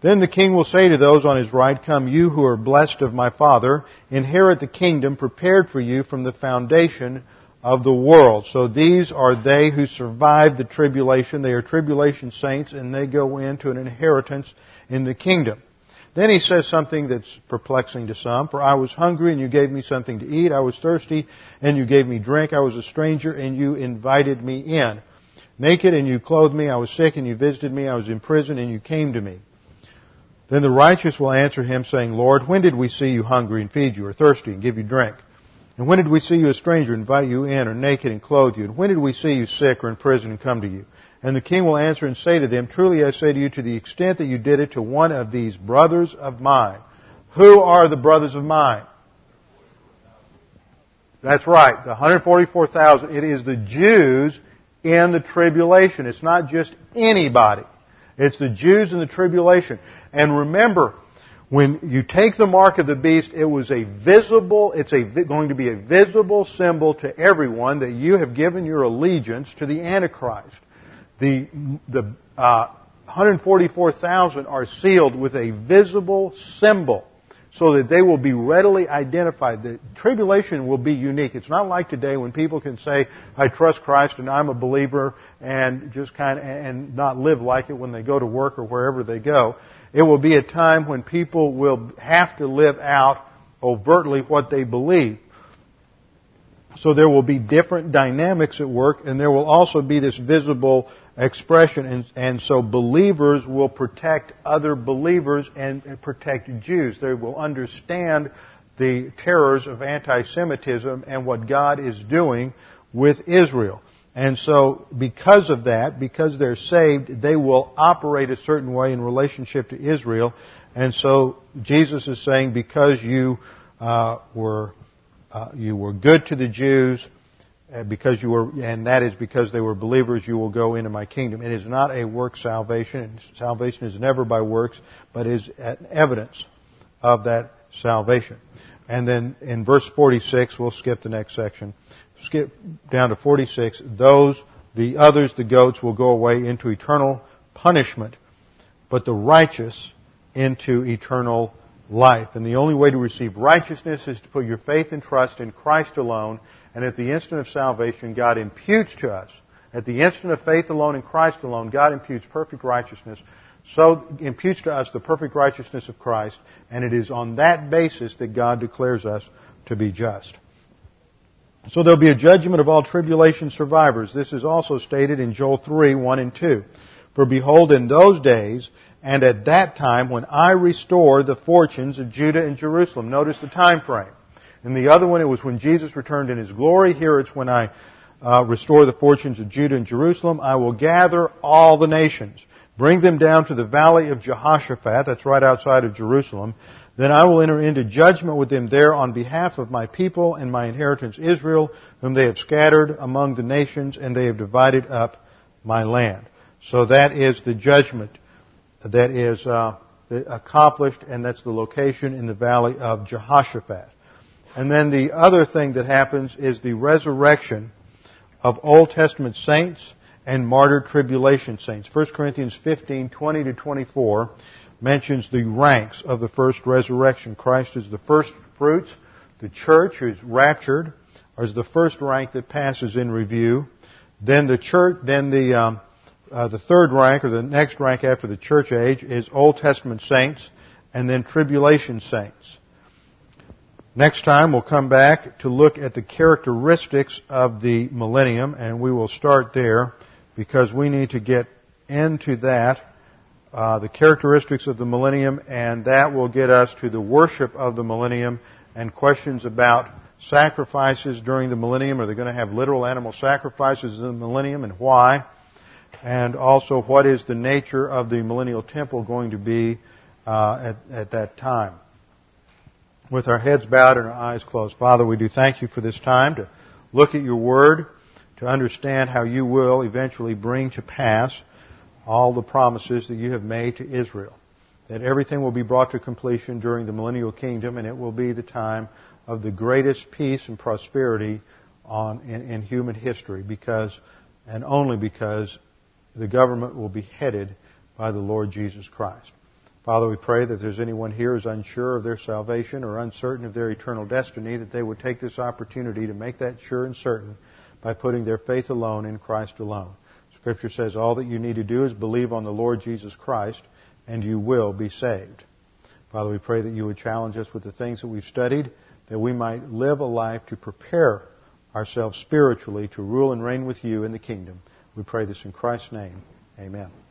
Speaker 1: Then the King will say to those on His right, Come you who are blessed of my Father, inherit the kingdom prepared for you from the foundation of the world. So these are they who survive the tribulation. They are tribulation saints and they go into an inheritance in the kingdom. Then he says something that's perplexing to some. For I was hungry and you gave me something to eat. I was thirsty and you gave me drink. I was a stranger and you invited me in. Naked and you clothed me. I was sick and you visited me. I was in prison and you came to me. Then the righteous will answer him saying, Lord, when did we see you hungry and feed you or thirsty and give you drink? And when did we see you a stranger, invite you in, or naked and clothe you? And when did we see you sick or in prison and come to you? And the king will answer and say to them, Truly I say to you, to the extent that you did it to one of these brothers of mine. Who are the brothers of mine? That's right, the 144,000. It is the Jews in the tribulation. It's not just anybody. It's the Jews in the tribulation. And remember, when you take the mark of the beast, it was a visible, it's a, going to be a visible symbol to everyone that you have given your allegiance to the Antichrist. The, the uh, 144,000 are sealed with a visible symbol so that they will be readily identified. The tribulation will be unique. It's not like today when people can say, I trust Christ and I'm a believer and just kind of, and not live like it when they go to work or wherever they go. It will be a time when people will have to live out overtly what they believe. So there will be different dynamics at work, and there will also be this visible expression, and, and so believers will protect other believers and, and protect Jews. They will understand the terrors of anti-Semitism and what God is doing with Israel. And so, because of that, because they're saved, they will operate a certain way in relationship to Israel. And so, Jesus is saying, because you uh, were uh, you were good to the Jews, uh, because you were, and that is because they were believers, you will go into my kingdom. It is not a work salvation. Salvation is never by works, but is an evidence of that salvation. And then in verse 46, we'll skip the next section skip down to 46, those, the others, the goats, will go away into eternal punishment, but the righteous into eternal life. And the only way to receive righteousness is to put your faith and trust in Christ alone. And at the instant of salvation, God imputes to us, at the instant of faith alone in Christ alone, God imputes perfect righteousness. So imputes to us the perfect righteousness of Christ, and it is on that basis that God declares us to be just. So there'll be a judgment of all tribulation survivors. This is also stated in Joel 3, 1 and 2. For behold, in those days, and at that time, when I restore the fortunes of Judah and Jerusalem. Notice the time frame. In the other one, it was when Jesus returned in his glory. Here it's when I uh, restore the fortunes of Judah and Jerusalem. I will gather all the nations, bring them down to the valley of Jehoshaphat, that's right outside of Jerusalem. Then I will enter into judgment with them there on behalf of my people and my inheritance Israel, whom they have scattered among the nations, and they have divided up my land. So that is the judgment that is uh, accomplished, and that's the location in the valley of Jehoshaphat. And then the other thing that happens is the resurrection of Old Testament saints and martyred tribulation saints. 1 Corinthians 15, 20 to 24 mentions the ranks of the first resurrection. Christ is the first fruits. The church is raptured is the first rank that passes in review. Then the church, then the um, uh, the third rank or the next rank after the church age is Old Testament saints, and then tribulation saints. Next time we'll come back to look at the characteristics of the millennium, and we will start there because we need to get into that, uh, the characteristics of the millennium, and that will get us to the worship of the millennium and questions about sacrifices during the millennium. Are they going to have literal animal sacrifices in the millennium, and why? And also, what is the nature of the millennial temple going to be uh, at, at that time? with our heads bowed and our eyes closed. Father, we do thank you for this time to look at your word, to understand how you will eventually bring to pass all the promises that you have made to Israel. That everything will be brought to completion during the millennial kingdom and it will be the time of the greatest peace and prosperity on, in, in human history because, and only because the government will be headed by the Lord Jesus Christ. Father, we pray that if there's anyone here who's unsure of their salvation or uncertain of their eternal destiny, that they would take this opportunity to make that sure and certain by putting their faith alone in Christ alone. Scripture says all that you need to do is believe on the Lord Jesus Christ and you will be saved. Father, we pray that you would challenge us with the things that we've studied, that we might live a life to prepare ourselves spiritually to rule and reign with you in the kingdom. We pray this in Christ's name. Amen.